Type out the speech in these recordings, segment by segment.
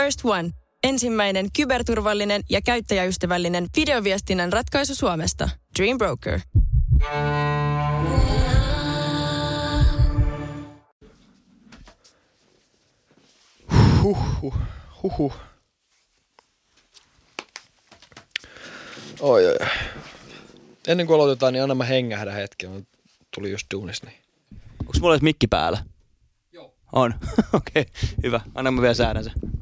First One. Ensimmäinen kyberturvallinen ja käyttäjäystävällinen videoviestinnän ratkaisu Suomesta. Dream Broker. Huhhuh. Huhhuh. Oi, oi. oi. Ennen kuin aloitetaan, niin anna mä hengähdä hetken. Mä Tuli just duunis, niin. Onko mulla edes mikki päällä? Joo. On. Okei, okay, hyvä. Anna mä vielä säädän sen.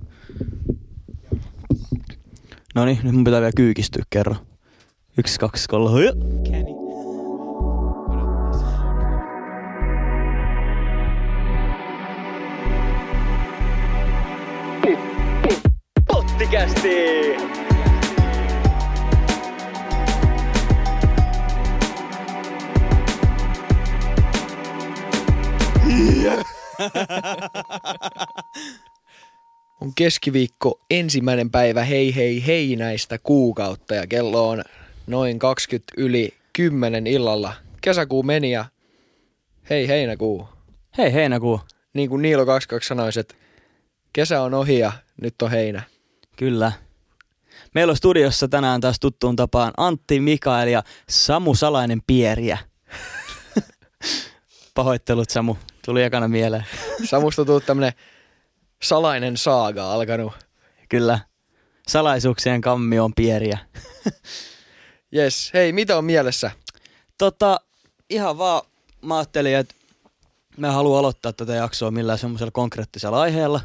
No niin, nyt mun pitää vielä kyykistyä kerran. Yksi, kaksi, kolme. Ja. Pottikästi! On keskiviikko ensimmäinen päivä hei hei hei näistä kuukautta ja kello on noin 20 yli 10 illalla. Kesäkuu meni ja hei heinäkuu. Hei heinäkuu. Niin kuin Niilo 22 sanoisi, että kesä on ohi ja nyt on heinä. Kyllä. Meillä on studiossa tänään taas tuttuun tapaan Antti Mikael ja Samu Salainen Pieriä. Pahoittelut Samu, tuli ekana mieleen. Samusta tullut tämmönen salainen saaga alkanut. Kyllä. Salaisuuksien kammi on Pieriä. Yes, hei, mitä on mielessä? Tota, ihan vaan mä ajattelin, että mä haluan aloittaa tätä jaksoa millään semmoisella konkreettisella aiheella.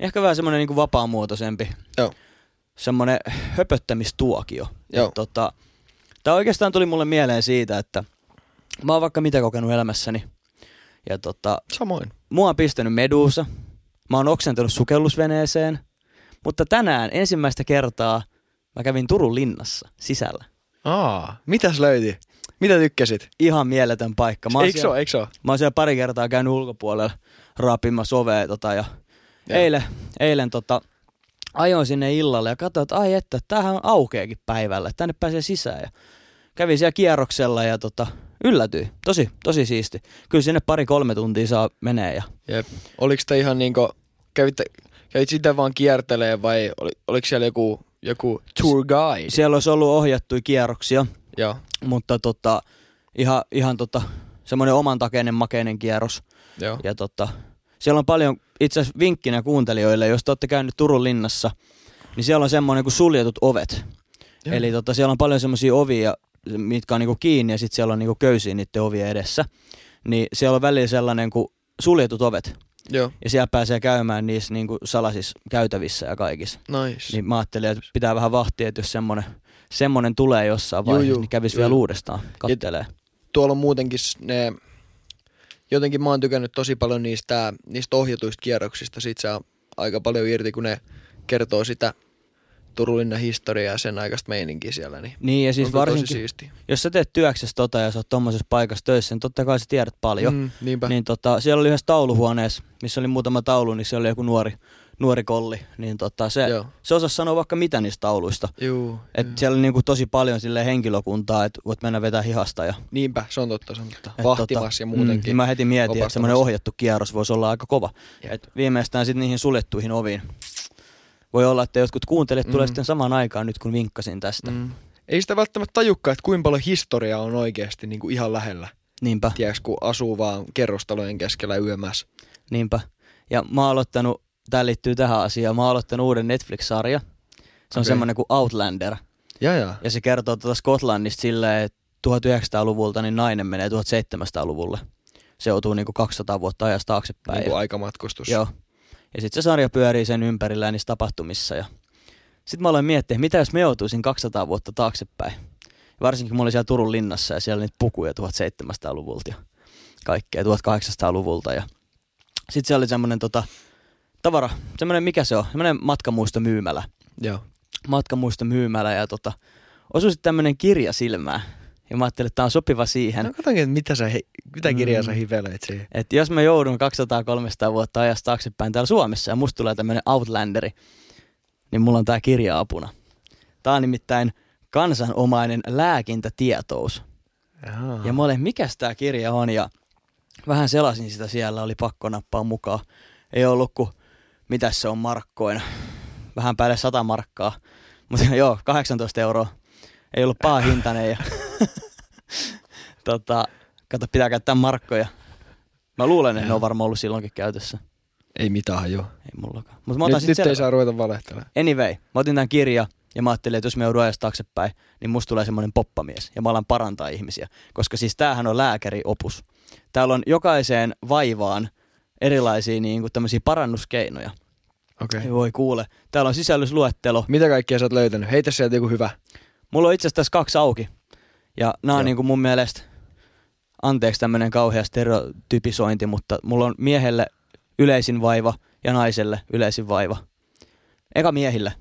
Ehkä vähän semmoinen niin vapaamuotoisempi. Joo. Semmoinen höpöttämistuokio. Joo. Et Tota, Tämä oikeastaan tuli mulle mieleen siitä, että mä oon vaikka mitä kokenut elämässäni. Ja tota, Samoin. mua on pistänyt meduusa. Mä oon oksentanut sukellusveneeseen. Mutta tänään ensimmäistä kertaa mä kävin Turun linnassa sisällä. Aa, mitäs löyti? Mitä tykkäsit? Ihan mieletön paikka. Mä oon, Eikö siellä, eikö mä oon siellä pari kertaa käynyt ulkopuolella raapimassa ovea tota, ja Joo. eilen, eilen tota, ajoin sinne illalle ja katsoin, että ai että, tämähän aukeakin päivällä, että tänne pääsee sisään. Ja kävin siellä kierroksella ja tota, yllätyin. Tosi, tosi siisti. Kyllä sinne pari-kolme tuntia saa menee ja Jep. Oliko te ihan niinku, kävit, kävit sitä vaan kiertelee vai oli, oliko siellä joku, joku tour guide? siellä olisi ollut ohjattuja kierroksia, Joo, mutta tota, ihan, ihan tota, semmoinen oman takeinen makeinen kierros. joo. Ja tota, siellä on paljon, itse asiassa vinkkinä kuuntelijoille, jos te olette käynyt Turun linnassa, niin siellä on semmoinen kuin suljetut ovet. Joo. Eli tota, siellä on paljon semmoisia ovia, mitkä on niinku kiinni ja sitten siellä on niinku köysiä niiden ovien edessä. Niin siellä on välillä sellainen kuin suljetut ovet. Joo, Ja siellä pääsee käymään niissä niinku salaisissa käytävissä ja kaikissa. nice. Niin mä ajattelin, että pitää vähän vahtia, että jos semmoinen, semmoinen tulee jossain Juu, vaiheessa, juu, niin kävisi juu, vielä juu. uudestaan kattelee. Tuolla on muutenkin ne, jotenkin mä oon tykännyt tosi paljon niistä, niistä ohjatuista kierroksista. Siitä saa aika paljon irti, kun ne kertoo sitä Turullinnan historiaa ja sen aikaista meininkiä siellä. Niin, Niin ja siis varsinkin, jos sä teet työksessä tota ja sä oot tommosessa paikassa töissä, niin totta kai sä tiedät paljon. Mm, niinpä. Niin tota, siellä oli yhdessä tauluhuoneessa, missä oli muutama taulu, niin se oli joku nuori, nuori kolli. Niin tota, se, Joo. se osasi sanoa vaikka mitä niistä tauluista. Juu, Et juu. siellä oli niinku tosi paljon sille henkilökuntaa, että voit mennä vetää hihasta. Ja, Niinpä, se on totta, se on totta. et Vahtimassa ja Mm, muutenkin. niin mä heti mietin, että semmoinen ohjattu kierros voisi olla aika kova. Jep. Et viimeistään sitten niihin suljettuihin oviin. Voi olla, että jotkut kuuntelijat tulee Mm. sitten samaan aikaan nyt, kun vinkkasin tästä. Mm. Ei sitä välttämättä tajukkaan, että kuinka paljon historiaa on oikeasti niin kuin ihan lähellä. Niinpä. Tiedätkö, kun asuu vaan kerrostalojen keskellä yömässä. Niinpä. Ja mä oon aloittanut, tää liittyy tähän asiaan, mä oon aloittanut uuden Netflix-sarja. Se on Okei. semmoinen kuin Outlander. Ja ja. Ja se kertoo tuota Skotlannista silleen, että 1900-luvulta niin nainen menee 1700-luvulle. Se joutuu niinku 200 vuotta ajasta taaksepäin. Niin kuin ja, aikamatkustus. joo. Ja sitten se sarja pyörii sen ympärillä ja niissä tapahtumissa. Ja... Sitten mä aloin miettiä, mitä jos me joutuisin 200 vuotta taaksepäin. Varsinkin kun mä olin siellä Turun linnassa ja siellä oli niitä pukuja 1700-luvulta ja kaikkea 1800-luvulta. Ja... Sitten siellä oli semmoinen tota, tavara, semmoinen mikä se on, semmoinen matkamuistomyymälä Joo. matkamuistomyymälä ja tota, osui sitten tämmönen kirja silmään. Ja mä ajattelin, että tää on sopiva siihen, No katsotaan, että mitä, sä, mitä kirjaa Mm. sä hiveleet siihen. että jos mä joudun 200-300 vuotta ajasta taaksepäin täällä Suomessa ja musta tulee tämmönen Outlanderi, niin mulla on tää kirja apuna. Tää on nimittäin kansanomainen lääkintätietous. Jaa. Ja mä olin, mikäs tää kirja on ja vähän selasin sitä siellä, oli pakko nappaa mukaan. Ei ollut kuin, mitäs se on markkoina, vähän päälle 100 markkaa. Mutta joo, 18 euroa. Ei ollut paha hintainen ja tota, kato, pitää käyttää markkoja. Mä luulen, että ne on varmaan ollut silloinkin käytössä. Ei mitään jo. Ei mullakaan. Mutta mä otan Nyt, nyt ei saa ruveta valehtelemaan. Anyway, mä otin tämän kirjan ja mä ajattelin, että jos me joudun ajasta taaksepäin, niin musta tulee semmoinen poppamies ja mä alan parantaa ihmisiä. Koska siis tämähän on lääkäriopus. Täällä on jokaiseen vaivaan erilaisia niin kuin tämmöisiä parannuskeinoja. Okei. Okay. Voi kuule. Täällä on sisällysluettelo. Mitä kaikkea sä oot löytänyt? Heitä sieltä joku hyvä. Mulla on itse asiassa tässä kaksi auki. Ja nämä on niin kuin mun mielestä, anteeksi tämmöinen kauhea stereotypisointi, mutta mulla on miehelle yleisin vaiva ja naiselle yleisin vaiva. Eka miehille.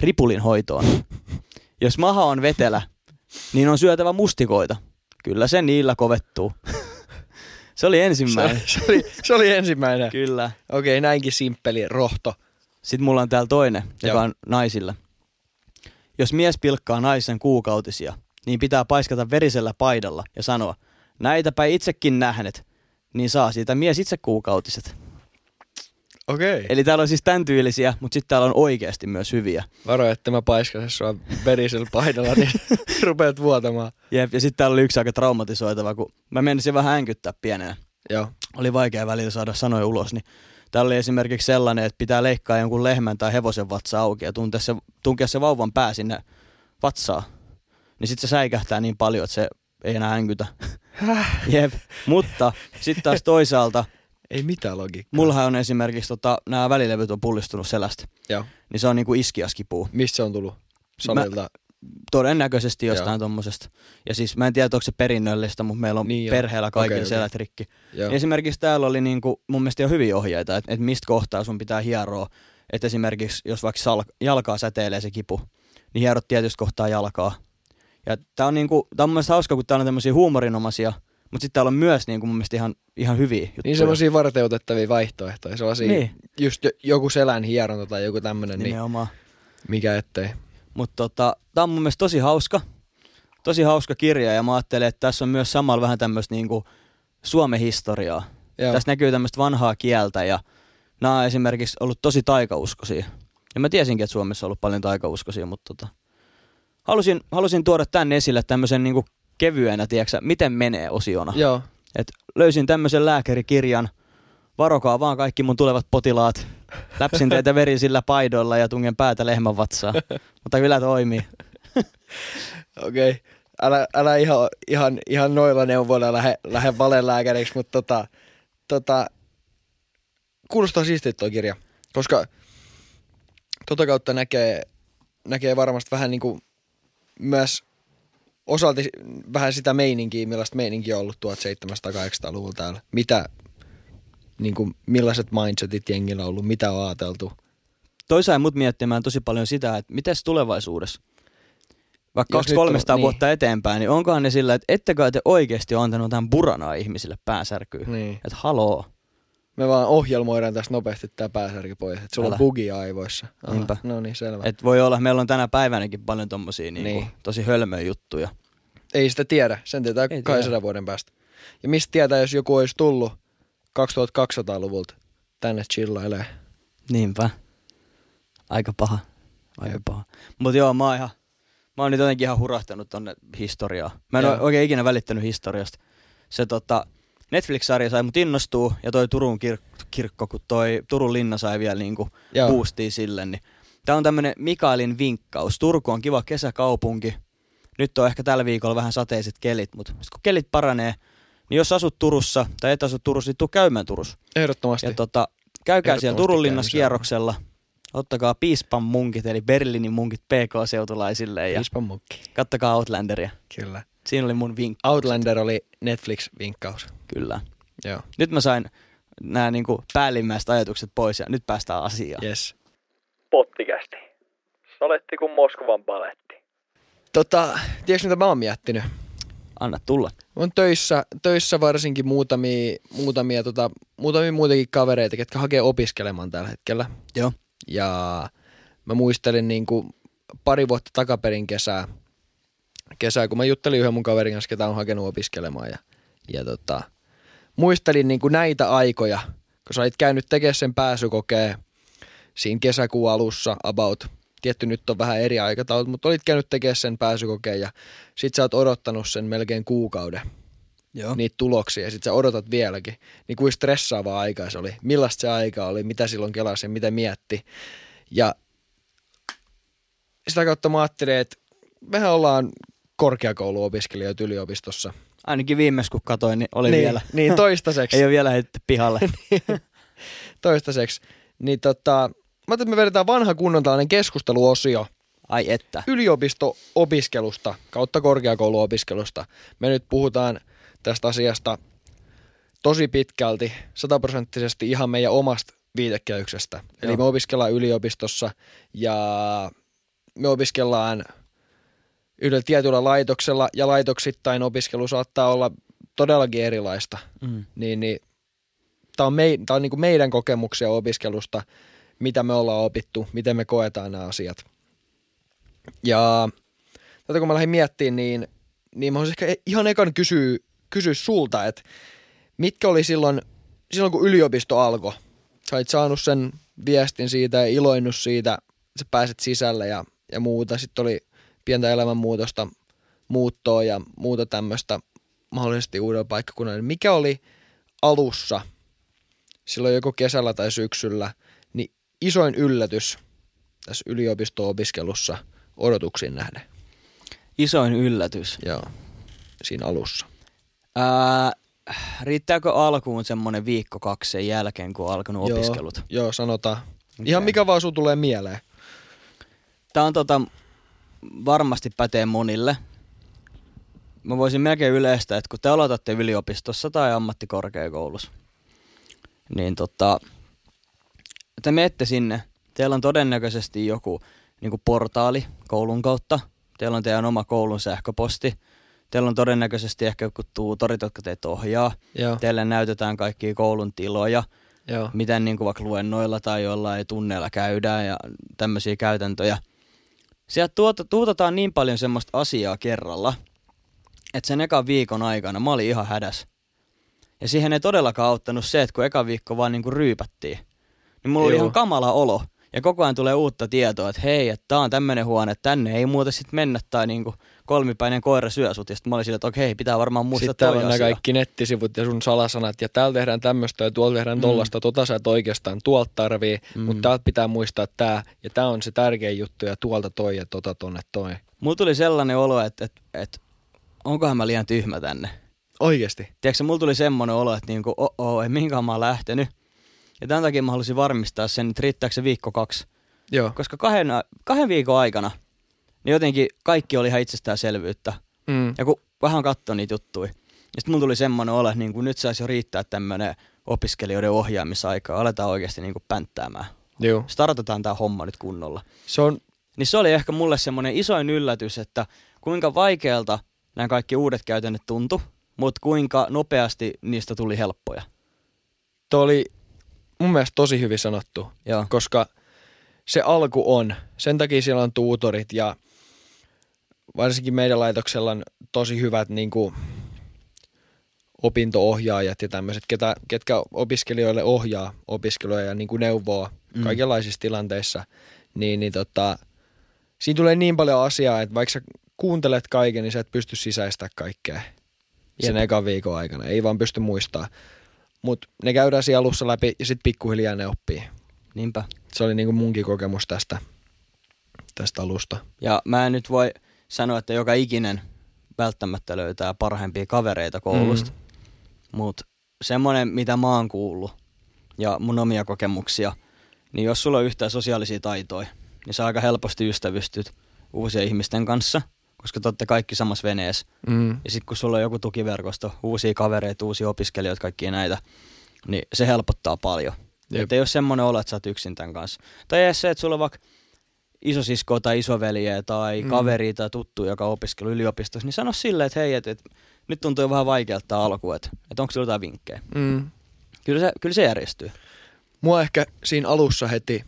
Ripulin hoitoon. Jos maha on vetelä, niin on syötävä mustikoita. Kyllä se niillä kovettuu. se oli Se, ensimmäinen. se, oli, se oli ensimmäinen. Kyllä. Okei, okay, näinkin simppeli. Rohto. Sitten mulla on täällä toinen, joka Joo. on naisille. Jos mies pilkkaa naisen kuukautisia, niin pitää paiskata verisellä paidalla ja sanoa, näitäpä itsekin nähnet, niin saa siitä mies itse kuukautiset. Okei. Okay. Eli täällä on siis tämän tyylisiä, mutta sitten täällä on oikeasti myös hyviä. Varo, että mä paiskasen sua verisellä paidalla, niin rupeat vuotamaan. Jep, ja sitten täällä oli yksi aika traumatisoitava, kun mä menisin vähän hänkyttää pienenä. Joo. Oli vaikea välillä saada sanoja ulos, niin täällä oli esimerkiksi sellainen, että pitää leikkaa jonkun lehmän tai hevosen vatsa auki ja tunkea se, tunkea se vauvan pää sinne vatsaa. Niin sitten se säikähtää niin paljon, että se ei enää hänkytä. Jep. Mutta sitten taas toisaalta, Ei mitään logiikkaa. mullahan on esimerkiksi tota, nämä välilevyt on pullistunut selästä. Joo. Niin se on niinku iskiaskipuu. Mistä se on tullut? Salilta. Todennäköisesti jostain tommosesta. Ja siis mä en tiedä, onko se perinnöllistä, mutta meillä on Niin perheellä kaikilla okay, selät rikki. Joo. Esimerkiksi täällä oli niinku, mun mielestä jo hyviä ohjeita, että, että mistä kohtaa sun pitää hieroa. Että esimerkiksi jos vaikka sal- jalkaa säteilee se kipu, niin hierot tietysti kohtaa jalkaa. Ja tää on, niinku, tää on mun mielestä hauska, kun täällä on tämmöisiä huumorinomaisia, mutta sitten täällä on myös niinku mun mielestä ihan, ihan hyviä juttuja. Niin semmoisia varteutettavia vaihtoehtoja. Sellaisia, Niin. just jo- joku selän hieronta tai joku tämmönen, niin mikä ettei. Mutta tota, tää on mun mielestä tosi hauska. Tosi hauska kirja ja mä ajattelen, että tässä on myös samalla vähän tämmöistä niinku Suomen historiaa. Joo. Tässä näkyy tämmöistä vanhaa kieltä ja nämä on esimerkiksi ollut tosi taikauskoisia. Ja mä tiesinkin, että Suomessa on ollut paljon taikauskoisia, mutta tota, halusin, halusin tuoda tänne esille tämmöisen niinku kevyenä, tiedätkö, miten menee osiona. Joo. Et löysin tämmöisen lääkärikirjan, varokaa vaan kaikki mun tulevat potilaat. Läpsin teitä verisillä paidoilla ja tungen päätä lehmän vatsaa. Mutta kyllä toimii. Okei. Okay. Älä, älä ihan, ihan, ihan noilla neuvoilla lähde, lähde valelääkäriksi, mutta tota, tota, kuulostaa siistiltä tuo kirja, koska tota kautta näkee, näkee varmasti vähän niinku myös osalti vähän sitä meininkiä, millaista meininkiä on ollut 1700-1800-luvulla täällä. Mitä, niinku, millaiset mindsetit jengillä on ollut, mitä on ajateltu. Toi sai mut miettimään tosi paljon sitä, että miten tulevaisuudessa, vaikka Jos nyt 200 on- vuotta eteenpäin, niin onkohan ne sillä, että ettekö te oikeasti ole antanut tämän buranaa ihmisille päänsärkyyn? Niin. Että haloo. Me vaan ohjelmoidaan tästä nopeasti tää pääsärki pois, että sulla Älä. on bugi aivoissa. Aha, Niinpä. No niin, selvä. Et, voi olla, meillä on tänä päivänäkin paljon tommosia niinku, Niin. tosi hölmöjä juttuja. Ei sitä tiedä, sen tietää Ei tiedä. 200 vuoden päästä. Ja mistä tietää, jos joku olisi tullut 2200-luvulta tänne chillailee. Niinpä. Aika paha. Aika paha. Mutta joo, mä oon, ihan, mä oon nyt jotenkin ihan hurahtanut tonne historiaan. Mä en ole oikein ikinä välittänyt historiasta. Se tota, Netflix-sarja sai mut innostuu ja toi Turun kir- kirkko, kun toi Turun linna sai vielä niinku boostia sille. Niin. Tää on tämmönen Mikaelin vinkkaus. Turku on kiva kesäkaupunki. Nyt on ehkä tällä viikolla vähän sateiset kelit, mutta kun kelit paranee, niin jos asut Turussa tai et asu Turussa, niin tuu käymään Turussa. Ehdottomasti. Ja tota, käykää siellä Ehdottomasti Turun kierroksella. Ottakaa piispan munkit, eli Berliinin munkit PK-seutulaisille ja Hispan mukki. kattakaa Outlanderia. Kyllä. Siinä oli mun vinkki. Outlander oli Netflix-vinkkaus. Kyllä. Joo. Nyt mä sain nämä niinku päällimmäiset ajatukset pois ja nyt päästään asiaan. Yes. Pottikästi. Saletti kuin Moskovan paletti. Tota, tiedätkö mitä mä oon miettinyt? Anna tulla. Oon töissä, töissä varsinkin muutamia, muutamia, tota, muutamia muitakin kavereita, ketkä hakee opiskelemaan tällä hetkellä. Joo. Ja mä muistelin niin kuin pari vuotta takaperin kesää, kesää, kun mä juttelin yhden mun kaverin kanssa, ketä on hakenut opiskelemaan. Ja, ja tota, muistelin niin kuin näitä aikoja, kun sä olit käynyt tekemään sen pääsykokeen, siinä kesäkuun alussa about. Tietty nyt on vähän eri aikataulut, mutta olit käynyt tekemään sen pääsykokeen ja sit sä oot odottanut sen melkein kuukauden Joo. niitä tuloksia ja sit sä odotat vieläkin. Niin kuin stressaavaa aikaa se oli. Millaista se aika oli, mitä silloin kelasi ja mitä mietti. Ja sitä kautta mä ajattelin, että mehän ollaan korkeakouluopiskelijoita yliopistossa. Ainakin viimeis kun katoin, niin oli niin, vielä. Niin toistaiseksi. Ei ole vielä heitetty pihalle. toistaiseksi. Niin tota, mä ajattelin, että me vedetään vanha kunnon tällainen keskusteluosio Ai että. yliopisto-opiskelusta kautta korkeakouluopiskelusta. Me nyt puhutaan tästä asiasta tosi pitkälti, sataprosenttisesti ihan meidän omasta viitekehyksestä. Eli Joo. me opiskellaan yliopistossa ja me opiskellaan yhdellä tietyllä laitoksella ja laitoksittain opiskelu saattaa olla todellakin erilaista. Mm. Niin, niin tämä on, mei, tää on niinku meidän kokemuksia opiskelusta, mitä me ollaan opittu, miten me koetaan nämä asiat. Ja tätä kun mä lähdin miettimään, niin, niin mä haluaisin ehkä ihan ekan kysyä, kysyä sulta, että mitkä oli silloin, silloin kun yliopisto alkoi? Sä olit saanut sen viestin siitä ja iloinnut siitä, että sä pääset sisälle ja, ja muuta. Sitten oli pientä elämänmuutosta, muuttoa ja muuta tämmöistä mahdollisesti uudella paikkakunnalla. Mikä oli alussa, silloin joko kesällä tai syksyllä, isoin yllätys tässä yliopisto-opiskelussa odotuksiin nähden? Isoin yllätys. Joo, siinä alussa. Ää, riittääkö alkuun semmonen viikko kaksi sen jälkeen, kun on alkanut Joo. opiskelut? Joo, sanotaan. Ihan mikä vaan sun tulee mieleen. Tämä on tota, varmasti pätee monille. Mä voisin melkein yleistä, että kun te aloitatte yliopistossa tai ammattikorkeakoulussa, niin tota, te menette sinne, teillä on todennäköisesti joku niin portaali koulun kautta, teillä on teidän oma koulun sähköposti, teillä on todennäköisesti ehkä joku tuutorit, jotka teitä ohjaa, Joo, teille näytetään kaikkia koulun tiloja, joo. miten niin kuin vaikka luennoilla tai jollain tunneilla käydään ja tämmöisiä käytäntöjä. Sieltä tuota, tuutetaan niin paljon semmoista asiaa kerralla, että sen ekan viikon aikana mä olin ihan hädäs. Ja siihen ei todellakaan auttanut se, että kun eka viikko vaan niinku ryypättiin, niin mulla oli Joo. ihan kamala olo. Ja koko ajan tulee uutta tietoa, että hei, että tää on tämmönen huone, että tänne ei muuten sit mennä, tai niinku kolmipäinen koira syö sut. Ja sit mä olin sillä, että okei, pitää varmaan muistaa Sitten täällä on nämä kaikki nettisivut ja sun salasanat ja täällä tehdään tämmöistä ja tuolla tehdään tollasta, tota sä et oikeastaan tuolta tarvii, mm. mutta täältä pitää muistaa tää ja tää on se tärkein juttu ja tuolta toi ja tota tonne toi. Mulla tuli sellainen olo, että, että, että onkohan mä liian tyhmä tänne. Oikeesti? Tiedätkö, mulla tuli semmoinen olo, että niinku, oh, oh, ei mihinkään mä oon lähtenyt. Ja tämän takia mä halusin varmistaa sen, että riittääkö se viikko kaksi. Joo. Koska kahden, kahden viikon aikana, niin jotenkin kaikki oli ihan itsestäänselvyyttä. Mm. Ja kun vähän katsoi niitä juttuja, niin sitten mulla tuli semmoinen olo, että niinku, nyt saisi jo riittää tämmöinen opiskelijoiden ohjaamisaika. Aletaan oikeasti niinku pänttäämään. Joo. Startataan tämä homma nyt kunnolla. Se on, Niin se oli ehkä mulle semmoinen isoin yllätys, että kuinka vaikealta nämä kaikki uudet käytännöt tuntui, mutta kuinka nopeasti niistä tuli helppoja. toi oli mun mielestä tosi hyvin sanottu, Joo. koska se alku on, sen takia siellä on tuutorit ja varsinkin meidän laitoksella on tosi hyvät niin kuin, opinto-ohjaajat ja tämmöiset, ketä, ketkä opiskelijoille ohjaa opiskelua ja niin kuin neuvoo Mm. kaikenlaisissa tilanteissa, niin, niin tota, siinä tulee niin paljon asiaa, että vaikka sä kuuntelet kaiken, niin sä et pysty sisäistämään kaikkea sen Jep. ekan viikon aikana. Ei vaan pysty muistaa. Mutta ne käydään siellä alussa läpi ja sitten pikkuhiljaa ne oppii. Niinpä. Se oli niinku munkin kokemus tästä, tästä alusta. Ja mä en nyt voi sanoa, että joka ikinen välttämättä löytää parhaimpia kavereita koulusta. Mm. Mutta semmoinen, mitä mä oon kuullut ja mun omia kokemuksia, niin jos sulla on yhtään sosiaalisia taitoja, niin sä aika helposti ystävystyt uusien ihmisten kanssa, koska te olette kaikki samassa veneessä. Mm. Ja sitten kun sulla on joku tukiverkosto, uusia kavereita, uusia opiskelijoita, kaikkia näitä, niin se helpottaa paljon. Jep. Että ei ole semmoinen olo, että sä oot yksin tämän kanssa. Tai edes se, että sulla on vaikka isosiskoa tai isoveliä tai Mm. kaveri tai tuttu, joka opiskelu yliopistossa, niin sano silleen, että hei, että, että nyt tuntuu vähän vaikealta tää alku, että, että onko sulla jotain vinkkejä. Mm. Kyllä se, kyllä se järjestyy. Mua ehkä siinä alussa heti,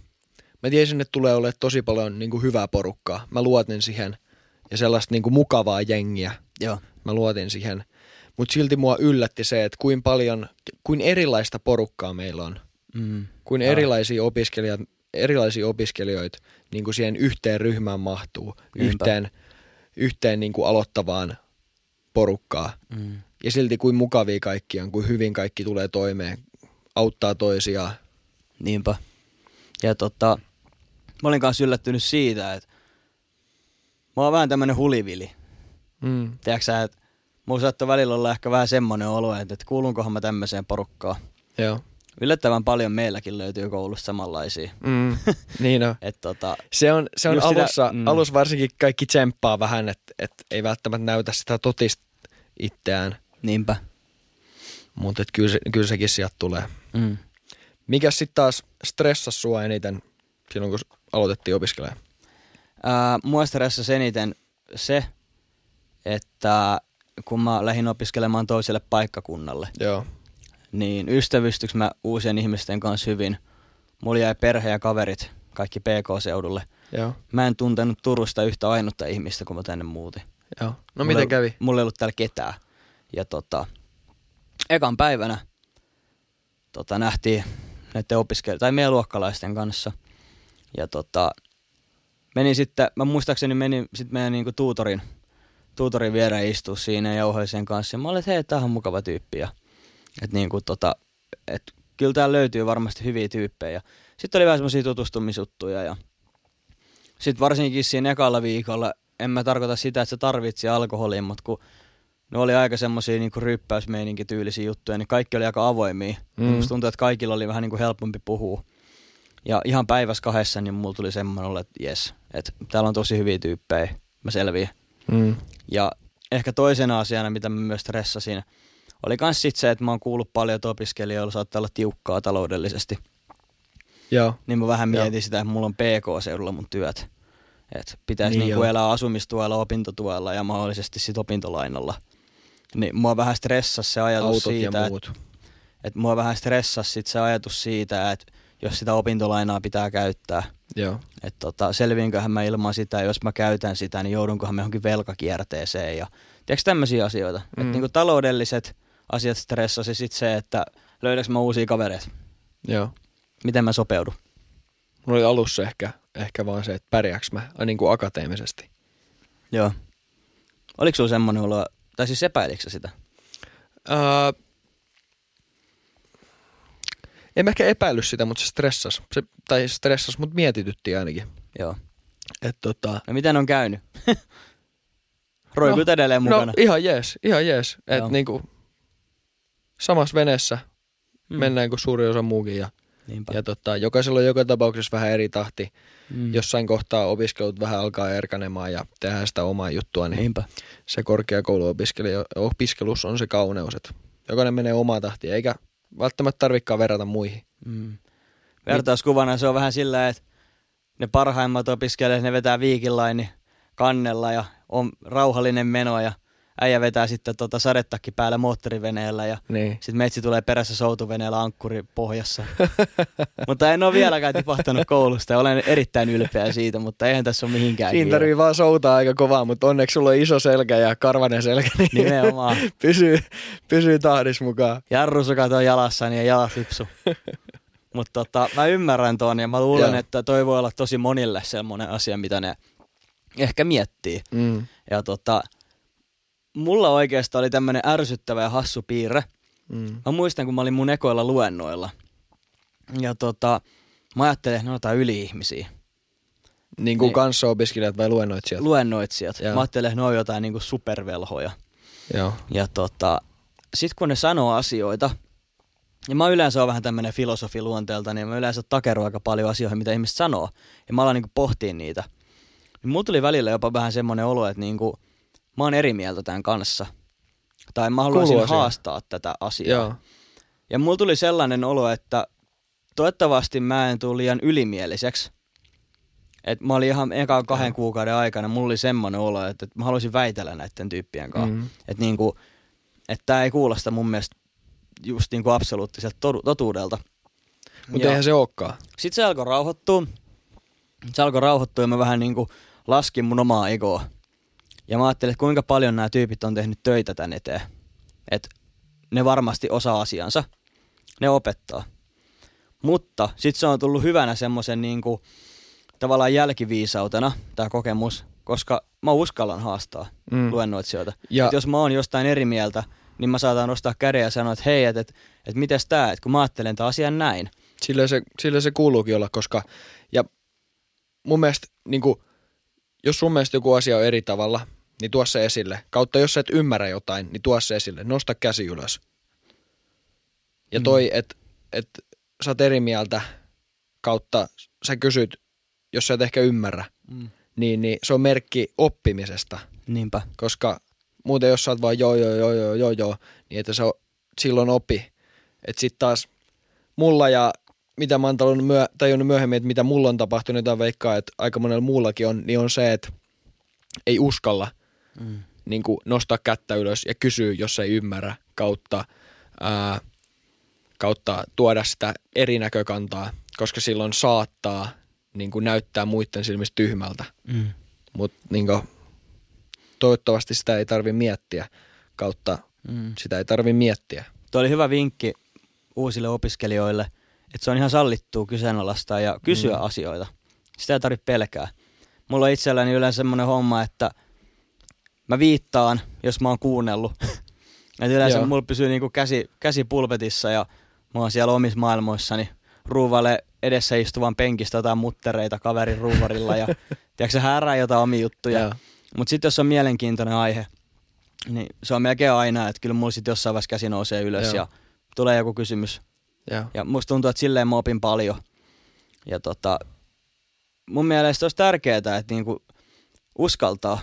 mä tiesin, että tulee olemaan tosi paljon niin kuin hyvää porukkaa. Mä luotin siihen ja sellaista niin kuin mukavaa jengiä. Joo. Mä luotin siihen. Mutta silti mua yllätti se, että kuin paljon, kuin erilaista porukkaa meillä on. Mm. Kuin erilaisia opiskelijat, erilaisia opiskelijoita niin kuin siihen yhteen ryhmään mahtuu, Niinpä. yhteen, yhteen niin kuin aloittavaan porukkaa. Mm. Ja silti kuin mukavia kaikki on, kuin hyvin kaikki tulee toimeen, auttaa toisiaan. Niinpä. Ja tota, mä olin kanssa yllättynyt siitä, että mä oon vähän tämmönen hulivili. Mm. Tiedätkö sä, että mulla saattoi välillä olla ehkä vähän semmoinen olo, että, että kuulunkohan mä tämmöiseen porukkaan. Joo. Yllättävän paljon meilläkin löytyy koulusta samanlaisia. Mm. niin on. Et tota, Se on, se on Just sitä- alussa, mm. mm. alussa varsinkin kaikki tsemppaa vähän, että et ei välttämättä näytä sitä totista itseään, niinpä. mutta kyllä, se, kyllä sekin sieltä tulee. Mm. Mikä sitten taas stressasi sua eniten silloin, kun aloitettiin opiskelemaan? Ää, mua stressasi eniten se, että kun mä lähdin opiskelemaan toiselle paikkakunnalle, Joo. niin ystävystyks mä uusien ihmisten kanssa hyvin. Mulla jäi perhe ja kaverit kaikki PK-seudulle. Joo. Mä en tuntenut Turusta yhtä ainutta ihmistä, kun mä tänne muutin. Joo. No Mulla miten ei- kävi? Mulla ei ollut täällä ketään. Ja tota, ekan päivänä tota, nähtiin näiden opiskelijoiden, tai meidän luokkalaisten kanssa. Ja tota, menin sitten, mä muistaakseni menin sitten meidän niinku tuutorin, tuutorin viereen istua siinä ja jauhoin sen kanssa. Ja mä olin, että hei, tää on mukava tyyppi. Ja, et niinku tota, et kyllä täällä löytyy varmasti hyviä tyyppejä. Sitten oli vähän semmosia tutustumisjuttuja ja sitten varsinkin siinä ekalla viikolla, en mä tarkoita sitä, että se tarvitsi alkoholia, mutta kun ne oli aika semmosia niinku ryppäysmeininkityylisiä juttuja, niin kaikki oli aika avoimia. Mm. Musta tuntuu, että kaikilla oli vähän niinku helpompi puhua. Ja ihan päivässä kahdessa, niin mulla tuli semmoinen että jes, että täällä on tosi hyviä tyyppejä, mä selviin. Mm. Ja ehkä toisena asiana, mitä mä myös stressasin, oli kans sit se, että mä oon kuullut paljon, että opiskelijoilla saattaa olla tiukkaa taloudellisesti. Joo. Niin mä vähän Joo. mietin sitä, että mulla on PK-seudulla mun työt. Että pitäisi Niin niin niinku joo. elää asumistuella, opintotuella ja mahdollisesti sit opintolainalla. Niin mua vähän stressasi se ajatus Autot siitä, että et mua vähän stressasi sit se ajatus siitä, että jos sitä opintolainaa pitää käyttää, Joo. että tota, selviinköhän mä ilman sitä, jos mä käytän sitä, niin joudunkohan mä johonkin velkakierteeseen ja tiedätkö tämmöisiä asioita. Mm. Että niinku taloudelliset asiat stressasi sit se, että löydäks mä uusia kavereita, Joo. miten mä sopeudun. Mulla oli alussa ehkä, ehkä vaan se, että pärjääks mä niin kuin akateemisesti. Joo. Oliko sulla semmoinen olo, tai siis epäilikö sitä? Uh, en mä ehkä epäillyt sitä, mutta se stressas. Se, tai stressas, mutta mietitytti ainakin. Joo. Et tota, No miten on käynyt? Roikut edelleen mukana. No ihan jees, ihan jees. Joo. Et niinku, samassa veneessä Mm. mennään kuin suuri osa muukin. Ja, Niinpä. ja tota, jokaisella on joka tapauksessa vähän eri tahti. Mm. Jossain kohtaa opiskelut vähän alkaa erkanemaan ja tehdään sitä omaa juttua, niin Niinpä. se korkeakouluopiskelus on se kauneus, että jokainen menee omaa tahtia, eikä välttämättä tarvikaan verrata muihin. Mm. Vertauskuvana se on vähän sillä, että ne parhaimmat opiskelijat, ne vetää viikillaini kannella ja on rauhallinen meno ja äijä vetää sitten tota sadetakki päällä moottoriveneellä ja Niin. sitten metsi tulee perässä soutuveneellä ankkuri pohjassa. mutta en ole vieläkään tipahtanut koulusta ja olen erittäin ylpeä siitä, mutta eihän tässä ole mihinkään Siinä kiire. tarvii vaan soutaa aika kovaa, mutta onneksi sulla on iso selkä ja karvanen selkä, niin Nimenomaan. pysyy, pysyy tahdissa mukaan. Jarrusukat on jalassani ja jalat lipsu. Mutta tota, mä ymmärrän ton ja mä luulen, Joo. että toi voi olla tosi monille semmoinen asia, mitä ne ehkä miettii. Mm. Ja tota, mulla oikeastaan oli tämmönen ärsyttävä ja hassu piirre. Mm. Mä muistan, kun mä olin mun ekoilla luennoilla. Ja tota, mä ajattelin, että ne on jotain yli-ihmisiä. Niin kuin Niin. kanssaopiskelijat vai luennoitsijat? Luennoitsijat. Joo. Mä ajattelin, että ne on jotain niinku supervelhoja. Joo. Ja tota, sit kun ne sanoo asioita, ja mä yleensä oon vähän tämmönen filosofi luonteelta, niin mä yleensä takerun aika paljon asioihin, mitä ihmiset sanoo. Ja mä alan niinku pohtia niitä. Niin mulla tuli välillä jopa vähän semmonen olo, että niinku, mä oon eri mieltä tämän kanssa. Tai mä haluaisin Kuuluu haastaa tätä asiaa. Joo. Ja mulla tuli sellainen olo, että toivottavasti mä en tule liian ylimieliseksi. Et mä olin ihan ekan kahden kuukauden aikana, mulla oli semmoinen olo, että, mä haluaisin väitellä näiden tyyppien kanssa. Mm. Että niinku, et tää ei kuulosta mun mielestä just niinku absoluuttiselta totuudelta. Mutta eihän se olekaan. Sit se alkoi rauhoittua. Se alkoi rauhoittua ja mä vähän niinku laskin mun omaa egoa. Ja mä ajattelin, että kuinka paljon nämä tyypit on tehnyt töitä tän eteen. Että ne varmasti osaa asiansa. Ne opettaa. Mutta sitten se on tullut hyvänä semmoisen niinku, tavallaan jälkiviisautena, tämä kokemus, koska mä uskallan haastaa mm. luennoitsijoita. Ja... Et jos mä oon jostain eri mieltä, niin mä saatan nostaa käden ja sanoa, että hei, että et, et mites tää, että kun mä ajattelen tämän asian näin. Sillä se, sillä se kuuluukin olla, koska ja mun mielestä, niin kuin, jos sun mielestä joku asia on eri tavalla, niin tuo se esille. Kautta jos sä et ymmärrä jotain, niin tuo se esille. Nosta käsi ylös. Ja toi, mm. että et, sä oot eri mieltä kautta sä kysyt, jos sä et ehkä ymmärrä, mm. niin, niin se on merkki oppimisesta. Niinpä. Koska muuten jos sä oot vaan joo joo joo joo joo joo, niin että se on silloin opi. Että sit taas mulla ja mitä mä oon myö, tajunnut myöhemmin, että mitä mulla on tapahtunut, jotain veikkaa, että aika monella muullakin on, niin on se, että ei uskalla mm. niin kuin nostaa kättä ylös ja kysyä, jos ei ymmärrä kautta, ää, kautta tuoda sitä eri näkökantaa, koska silloin saattaa niin kuin näyttää muiden silmistä tyhmältä. Mm. Mutta niin toivottavasti sitä ei tarvi miettiä kautta mm. sitä ei tarvi miettiä. Tuo oli hyvä vinkki uusille opiskelijoille, että se on ihan sallittua kyseenalaistaa ja kysyä mm. asioita. Sitä ei tarvitse pelkää. Mulla on itselläni yleensä semmoinen homma, että mä viittaan, jos mä oon kuunnellut. että yleensä Joo. mulla pysyy niinku käsi, käsi pulpetissa ja mä oon siellä omissa maailmoissani ruuvalle edessä istuvan penkistä jotain muttereita kaverin ruuvarilla ja tiedätkö, härää jotain omia juttuja. Mutta sitten jos on mielenkiintoinen aihe, niin se on melkein aina, että kyllä mulla sitten jossain vaiheessa käsi nousee ylös Joo. ja tulee joku kysymys. Joo. Ja musta tuntuu, että silleen mä opin paljon. Ja tota, mun mielestä olisi tärkeää, että niinku uskaltaa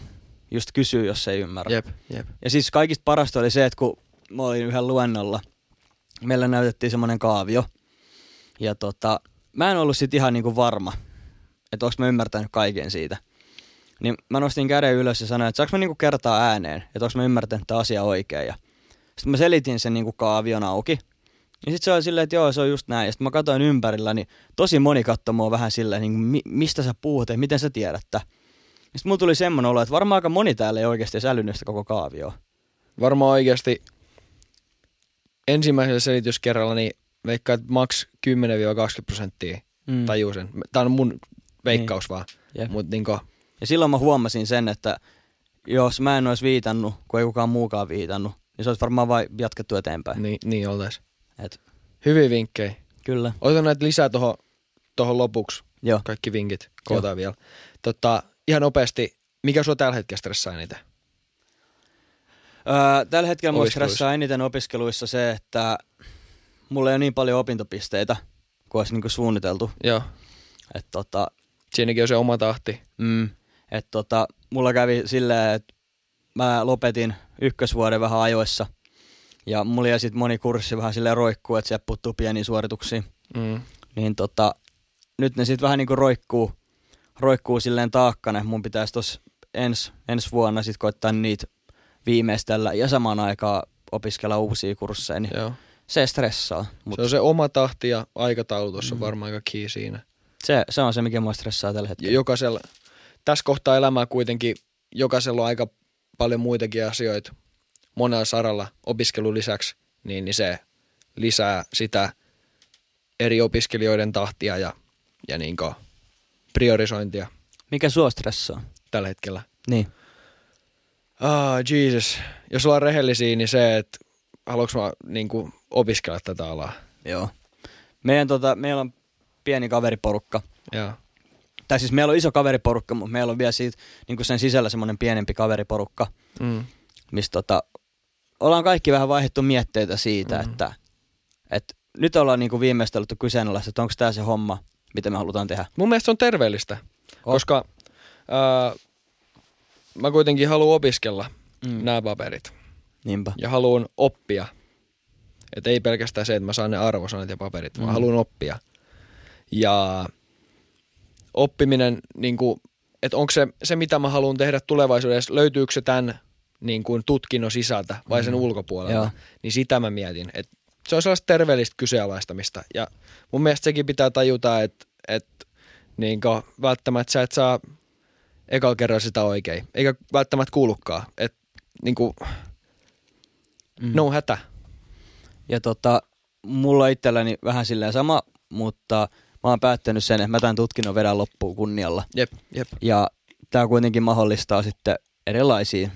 just kysyä, jos ei ymmärrä. Jep, jep. Ja siis kaikista parasta oli se, että kun mä olin yhden luennolla, meillä näytettiin semmoinen kaavio. Ja tota, mä en ollut sit ihan niinku varma, että onko mä ymmärtänyt kaiken siitä. Niin mä nostin käden ylös ja sanoin, että saanko mä niinku kertaa ääneen, että onko mä ymmärtänyt tämä asia oikein. Ja sitten mä selitin sen niinku kaavion auki. Ja sitten se oli silleen, että joo, se on just näin. Ja sitten mä katsoin ympärillä, niin tosi moni katsoi mua vähän silleen, niin mi- mistä sä puhut ja miten sä tiedät Sitten mulla tuli semmoinen olo, että varmaan aika moni täällä ei oikeasti sitä koko kaavioa. Varmaan oikeasti ensimmäisellä selityskerralla niin veikkaa, että maks 10-20 prosenttia mm. tajuu sen. Tämä on mun veikkaus niin. vaan. Mut niinku... Ja silloin mä huomasin sen, että jos mä en olisi viitannut, kun ei kukaan muukaan viitannut, niin se olisi varmaan vain jatkettu eteenpäin. Niin, niin oltais. Et. Hyviä vinkkejä. Kyllä. Otetaan näitä lisää tuohon toho lopuksi. Joo. Kaikki vinkit kootaan Joo. vielä. Tota, ihan nopeasti, mikä sua tällä hetkellä stressaa eniten? Öö, tällä hetkellä mua stressaa eniten opiskeluissa se, että mulla ei ole niin paljon opintopisteitä kuin olisi niinku suunniteltu. Joo. Et tota, Siinäkin on se oma tahti. Mm, et tota, mulla kävi silleen, että mä lopetin ykkösvuoden vähän ajoissa. Ja mulla jäi sitten moni kurssi vähän silleen roikkuu, että sieltä puuttuu pieniä suorituksia. Mm. Niin tota, nyt ne sitten vähän niinku roikkuu, roikkuu silleen taakkana. Mun pitäisi tuossa ens, ensi vuonna sitten koittaa niitä viimeistellä ja samaan aikaan opiskella uusia kursseja. Niin Joo se stressaa. Mut... Se on se oma tahti ja aikataulu tuossa mm. varmaan aika key siinä. Se, se on se, mikä mua stressaa tällä hetkellä. Jokaisella, tässä kohtaa elämää kuitenkin jokaisella on aika paljon muitakin asioita monella saralla opiskelun lisäksi, niin, niin se lisää sitä eri opiskelijoiden tahtia ja, ja niin priorisointia. Mikä sua stressaa? Tällä hetkellä. Niin. Ah, Jesus. Jos ollaan rehellisiä, niin se, että haluanko mä niin kuin, opiskella tätä alaa. Joo. Meidän, tota, meillä on pieni kaveriporukka. Joo. Tai siis meillä on iso kaveriporukka, mutta meillä on vielä siitä, niin kuin sen sisällä semmoinen pienempi kaveriporukka, mm. missä tota, ollaan kaikki vähän vaihdettu mietteitä siitä, mm. että, että nyt ollaan niin kuin viimeistä ollut kyseenalaista, että onko tämä se homma, mitä me halutaan tehdä. Mun mielestä se on terveellistä, oh. koska ää, mä kuitenkin haluan opiskella mm. nämä paperit. Niinpä. Ja haluan oppia että ei pelkästään se, että mä saan ne arvosanat ja paperit, vaan mm. haluan oppia. Ja oppiminen, niin kuin, että onko se, se, mitä mä haluan tehdä tulevaisuudessa, löytyykö se tämän niin kuin tutkinnon sisältä vai mm. sen ulkopuolelta, Joo. niin sitä mä mietin. Että se on sellaista terveellistä kyseenalaistamista. Ja mun mielestä sekin pitää tajuta, että, että niin välttämättä sä et saa ekalla kerralla sitä oikein, eikä välttämättä kuulukaan. Että niin kuin, mm. no hätä ja tota, mulla itselläni vähän silleen sama mutta mä oon päättänyt sen, että mä tämän tutkinnon vedän loppuun kunnialla. Jep, jep. Ja tämä kuitenkin mahdollistaa sitten erilaisiin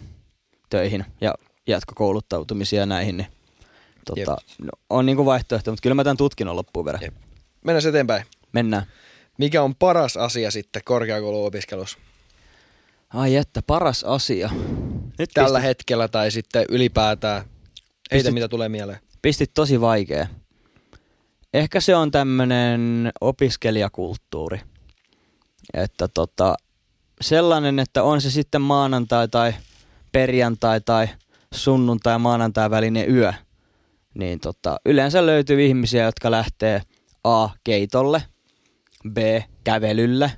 töihin ja jatkokouluttautumisia näihin, niin tota, no, on niinku vaihtoehto, mutta kyllä mä tämän tutkinnon loppuun vedän. Jep. Mennään eteenpäin. Mennään. Mikä on paras asia sitten korkeakouluopiskelussa? Ai että, paras asia. Nyt Tällä pistit, hetkellä tai sitten ylipäätään. Heitä Pistit- mitä tulee mieleen. pistit tosi vaikea. Ehkä se on tämmönen opiskelijakulttuuri. Että tota, sellainen, että on se sitten maanantai tai perjantai tai sunnuntai maanantai välinen yö, niin tota, yleensä löytyy ihmisiä, jotka lähtee A. keitolle, B. kävelylle,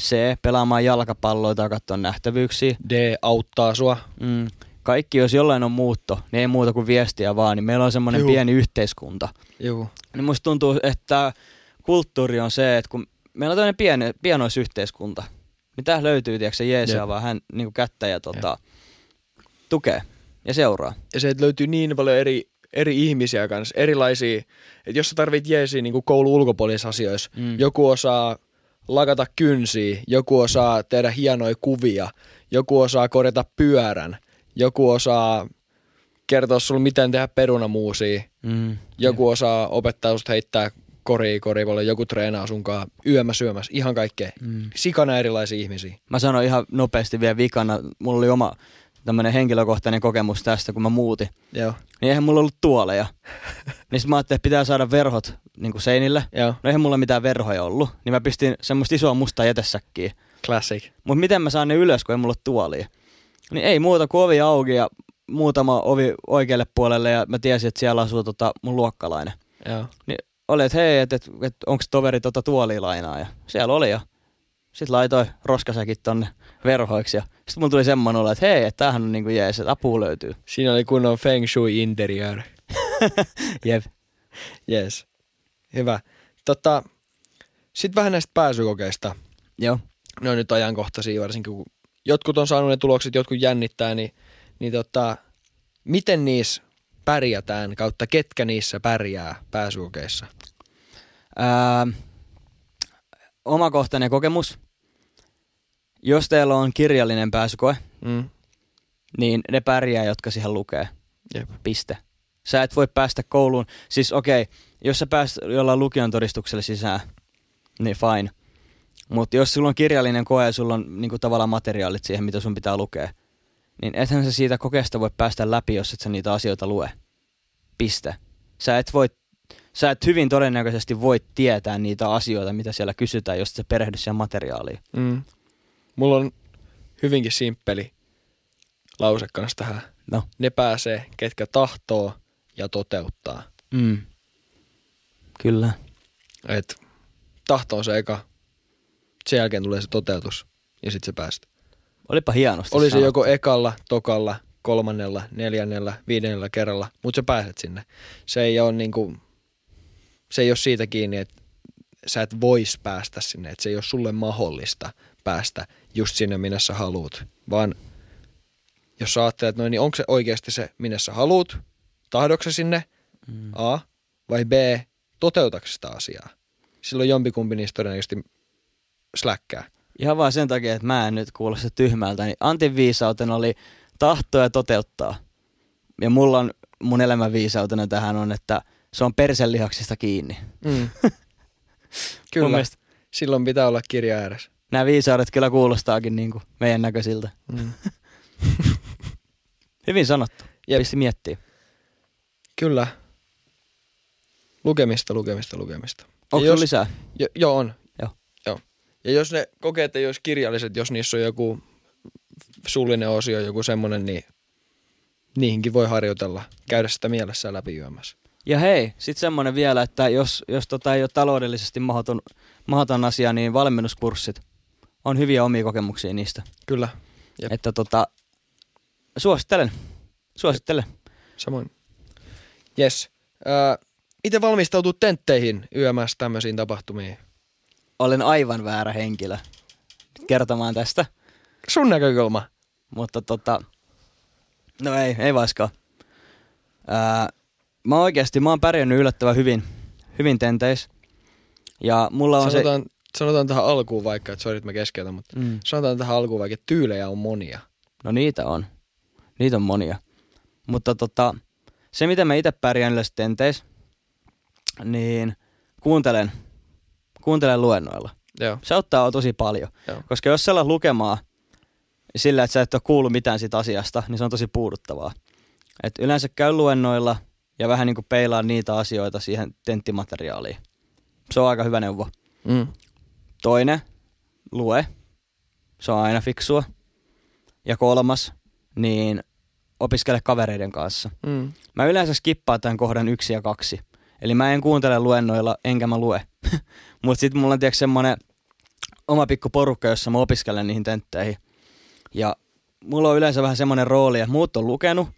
C. pelaamaan jalkapalloa tai katsoa nähtävyyksiä. D auttaa sua. Mm. Kaikki, jos jollain on muutto, niin ei muuta kuin viestiä vaan, niin meillä on semmoinen Juu. pieni yhteiskunta. Juu. Niin musta tuntuu, että kulttuuri on se, että kun meillä on tämmöinen pieni, pienoisyhteiskunta, niin tää löytyy, tiedätkö, se jeesaa Jep. vaan hän niin kättä ja tota, tukee ja seuraa. Ja se, että löytyy niin paljon eri, eri ihmisiä kanssa, erilaisia. Että jos sä tarvit jeesiä niin koulun ulkopuolisissa asioissa, Mm. joku osaa lakata kynsiä, joku osaa tehdä hienoja kuvia, joku osaa korjata pyörän, joku osaa kertoa sulle, miten tehdä perunamuusia, Mm. joku osaa opettaa just heittää koria korivalle, joku treenaa sunkaan yömä syömässä, ihan kaikkea. Mm. Sikana erilaisia ihmisiä. Mä sanoin ihan nopeasti vielä vikana, mulla oli oma tämmöinen henkilökohtainen kokemus tästä, kun mä muutin. Joo, Niin eihän mulla ollut tuoleja. niin sit mä ajattelin, että pitää saada verhot niin kuin seinille. joo, No eihän mulla mitään verhoja ollut. Niin mä pistin semmoista isoa mustaa jätesäkkiä. classic. Mutta miten mä saan ne ylös, kun ei mulla ole tuolia? Niin ei muuta kuin ovi auki ja muutama ovi oikealle puolelle ja mä tiesin, että siellä asuu tota mun luokkalainen. Joo. Niin oli, että hei, että et, et, onko toveri tota tuolia lainaa ja siellä oli ja sitten laitoi roskasäkit tonne verhoiksi ja sitten mulla tuli semmoinen olo, että hei, että tämähän on niinku jees, että apua löytyy. Siinä oli kunnon feng shui interior. Jep. Yes. Hyvä. Tota, Sitten vähän näistä pääsykokeista. Joo. Ne on nyt ajankohtaisia, varsinkin kun jotkut on saanut ne tulokset, jotkut jännittää, niin, niin tota, miten niissä pärjätään kautta ketkä niissä pärjää pääsykokeissa? Ää, omakohtainen kokemus. Jos teillä on kirjallinen pääsykoe, Mm. niin ne pärjää, jotka siihen lukee. Jep. Piste. Sä et voi päästä kouluun. Siis okei, okay, jos sä pääst jollain lukion todistuksella sisään, niin fine. Mutta jos sulla on kirjallinen koe ja sulla on niinku tavallaan materiaalit siihen, mitä sun pitää lukea, niin ethän sä siitä kokeesta voi päästä läpi, jos et sä niitä asioita lue. Piste. Sä et, voi, sä et hyvin todennäköisesti voi tietää niitä asioita, mitä siellä kysytään, jos et sä perehdy siihen materiaaliin. Mm. Mulla on hyvinkin simppeli lause kanssa tähän. No. Ne pääsee, ketkä tahtoo ja toteuttaa. Mm. Kyllä. Et tahto on se eka, sen jälkeen tulee se toteutus ja sitten se päästä. Olipa hienosti Oli se sanottu. joko ekalla, tokalla, kolmannella, neljännellä, viidennellä kerralla, mutta sä pääset sinne. Se ei ole niinku, se ei ole siitä kiinni, että sä et vois päästä sinne, että se ei ole sulle mahdollista päästä just sinne, minne sä haluut, vaan jos sä ajattelet noin, niin onko se oikeasti se, minne sä haluut, tahdoksa sinne, Mm. A, vai B, toteutatko sitä asiaa? Silloin jompikumpi niistä todennäköisesti släkkää. Ihan vaan sen takia, että mä en nyt kuulosta tyhmältä, niin Antin viisautena oli tahtoa ja toteuttaa. Ja mulla on mun elämän viisautena tähän on, että se on perselihaksista kiinni. Mm. Kyllä, silloin pitää olla kirja ääressä. Nämä viisaudet kyllä kuulostaakin niin kuin meidän näköisiltä. Mm. Hyvin sanottu. Jep. Pisti miettiä. Kyllä. Lukemista, lukemista, lukemista. Onko jos, lisää? jo, joo, on. Joo. joo. Ja jos ne kokeet ei olisi kirjalliset, jos niissä on joku suullinen osio, joku semmoinen, niin niihinkin voi harjoitella. Käydä sitä mielessä läpi yömässä. Ja hei, sitten semmoinen vielä, että jos, jos tota ei ole taloudellisesti mahdoton, mahdoton asia, niin valmennuskurssit on hyviä omia kokemuksia niistä. Kyllä, Jep. Että tota, suosittelen. Suosittelen. samoin. Yes. Äh, itse valmistautuu tentteihin yömässä tämmöisiin tapahtumiin. Olen aivan väärä henkilö kertomaan tästä, Sun näkökulma. mutta tota, no ei, ei vaiskaan. Ää, mä oikeasti, mä oon pärjännyt yllättävän hyvin, hyvin tenteis. Ja mulla on Sanotaan, sanotaan tähän alkuun vaikka, että sori, että mä keskeytän, mutta. Mm. sanotaan tähän alkuun vaikka, että tyylejä on monia. No niitä on. Niitä on monia. Mutta tota, se, miten mä itse pärjään näissä tenteissä, niin kuuntelen, kuuntelen luennoilla. Joo, Se auttaa tosi paljon. Joo. Koska jos sä alat lukemaan sillä, että sä et ole kuullut mitään siitä asiasta, niin se on tosi puuduttavaa. Et yleensä käy luennoilla ja vähän niin kuin peilaa niitä asioita siihen tenttimateriaaliin. Se on aika hyvä neuvo. mm. Toinen, lue. Se on aina fiksua. Ja kolmas, niin opiskele kavereiden kanssa. Mm. Mä yleensä skippaan tämän kohdan yksi ja kaksi. Eli mä en kuuntele luennoilla, enkä mä lue. Mutta sitten mulla on tiedätkö semmonen oma pikku porukka, jossa mä opiskelen niihin tentteihin. Ja mulla on yleensä vähän semmoinen rooli, että muut on lukenut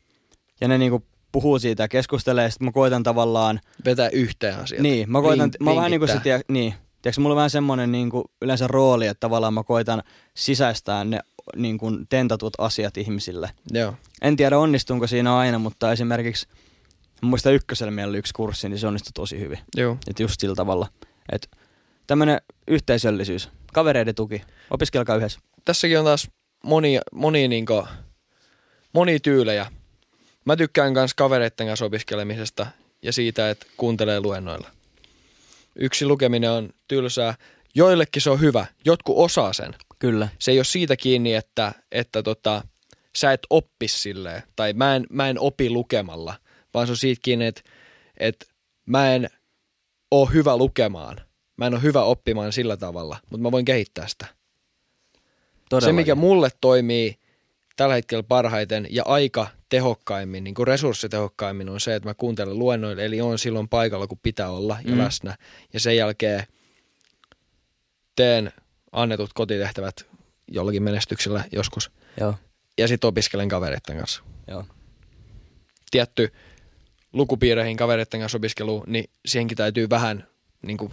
ja ne niinku puhuu siitä ja keskustelee, ja sitten mä koitan tavallaan Vetää yhteen asiat. niin, mä koitan, Link- mä vähän niinku se, tiedä, niin, tiedätkö, mulla on vähän semmoinen niinku yleensä rooli, että tavallaan mä koitan sisäistää ne niinku tentatut asiat ihmisille. Joo, En tiedä onnistunko siinä aina, mutta esimerkiksi mä muistan ykkösellä meillä oli yksi kurssi, niin se onnistui tosi hyvin. joo. Et just sillä tavalla. Että tämmönen yhteisöllisyys, kavereiden tuki, opiskelkaa yhdessä. Tässäkin on taas monia, monia, niinku, monia tyylejä. Mä tykkään myös kavereitten kanssa opiskelemisesta ja siitä, että kuuntelee luennoilla. Yksi lukeminen on tylsää. Joillekin se on hyvä. Jotkut osaa sen. Kyllä. Se ei ole siitä kiinni, että, että tota, sä et oppi silleen. Tai mä en, mä en opi lukemalla. Vaan se on siitä kiinni, että, että mä en ole hyvä lukemaan. Mä en ole hyvä oppimaan sillä tavalla, mutta mä voin kehittää sitä. Se, mikä mulle toimii tällä hetkellä parhaiten ja aika tehokkaimmin, niin kuin resurssitehokkaimmin, on se, että mä kuuntelen luennoille, eli on silloin paikalla, kun pitää olla ja Mm. läsnä. Ja sen jälkeen teen annetut kotitehtävät jollakin menestyksellä joskus. Joo, Ja sitten opiskelen kavereiden kanssa. joo. Tietty lukupiireihin kavereiden kanssa opiskelu, niin siihenkin täytyy vähän, niin kuin,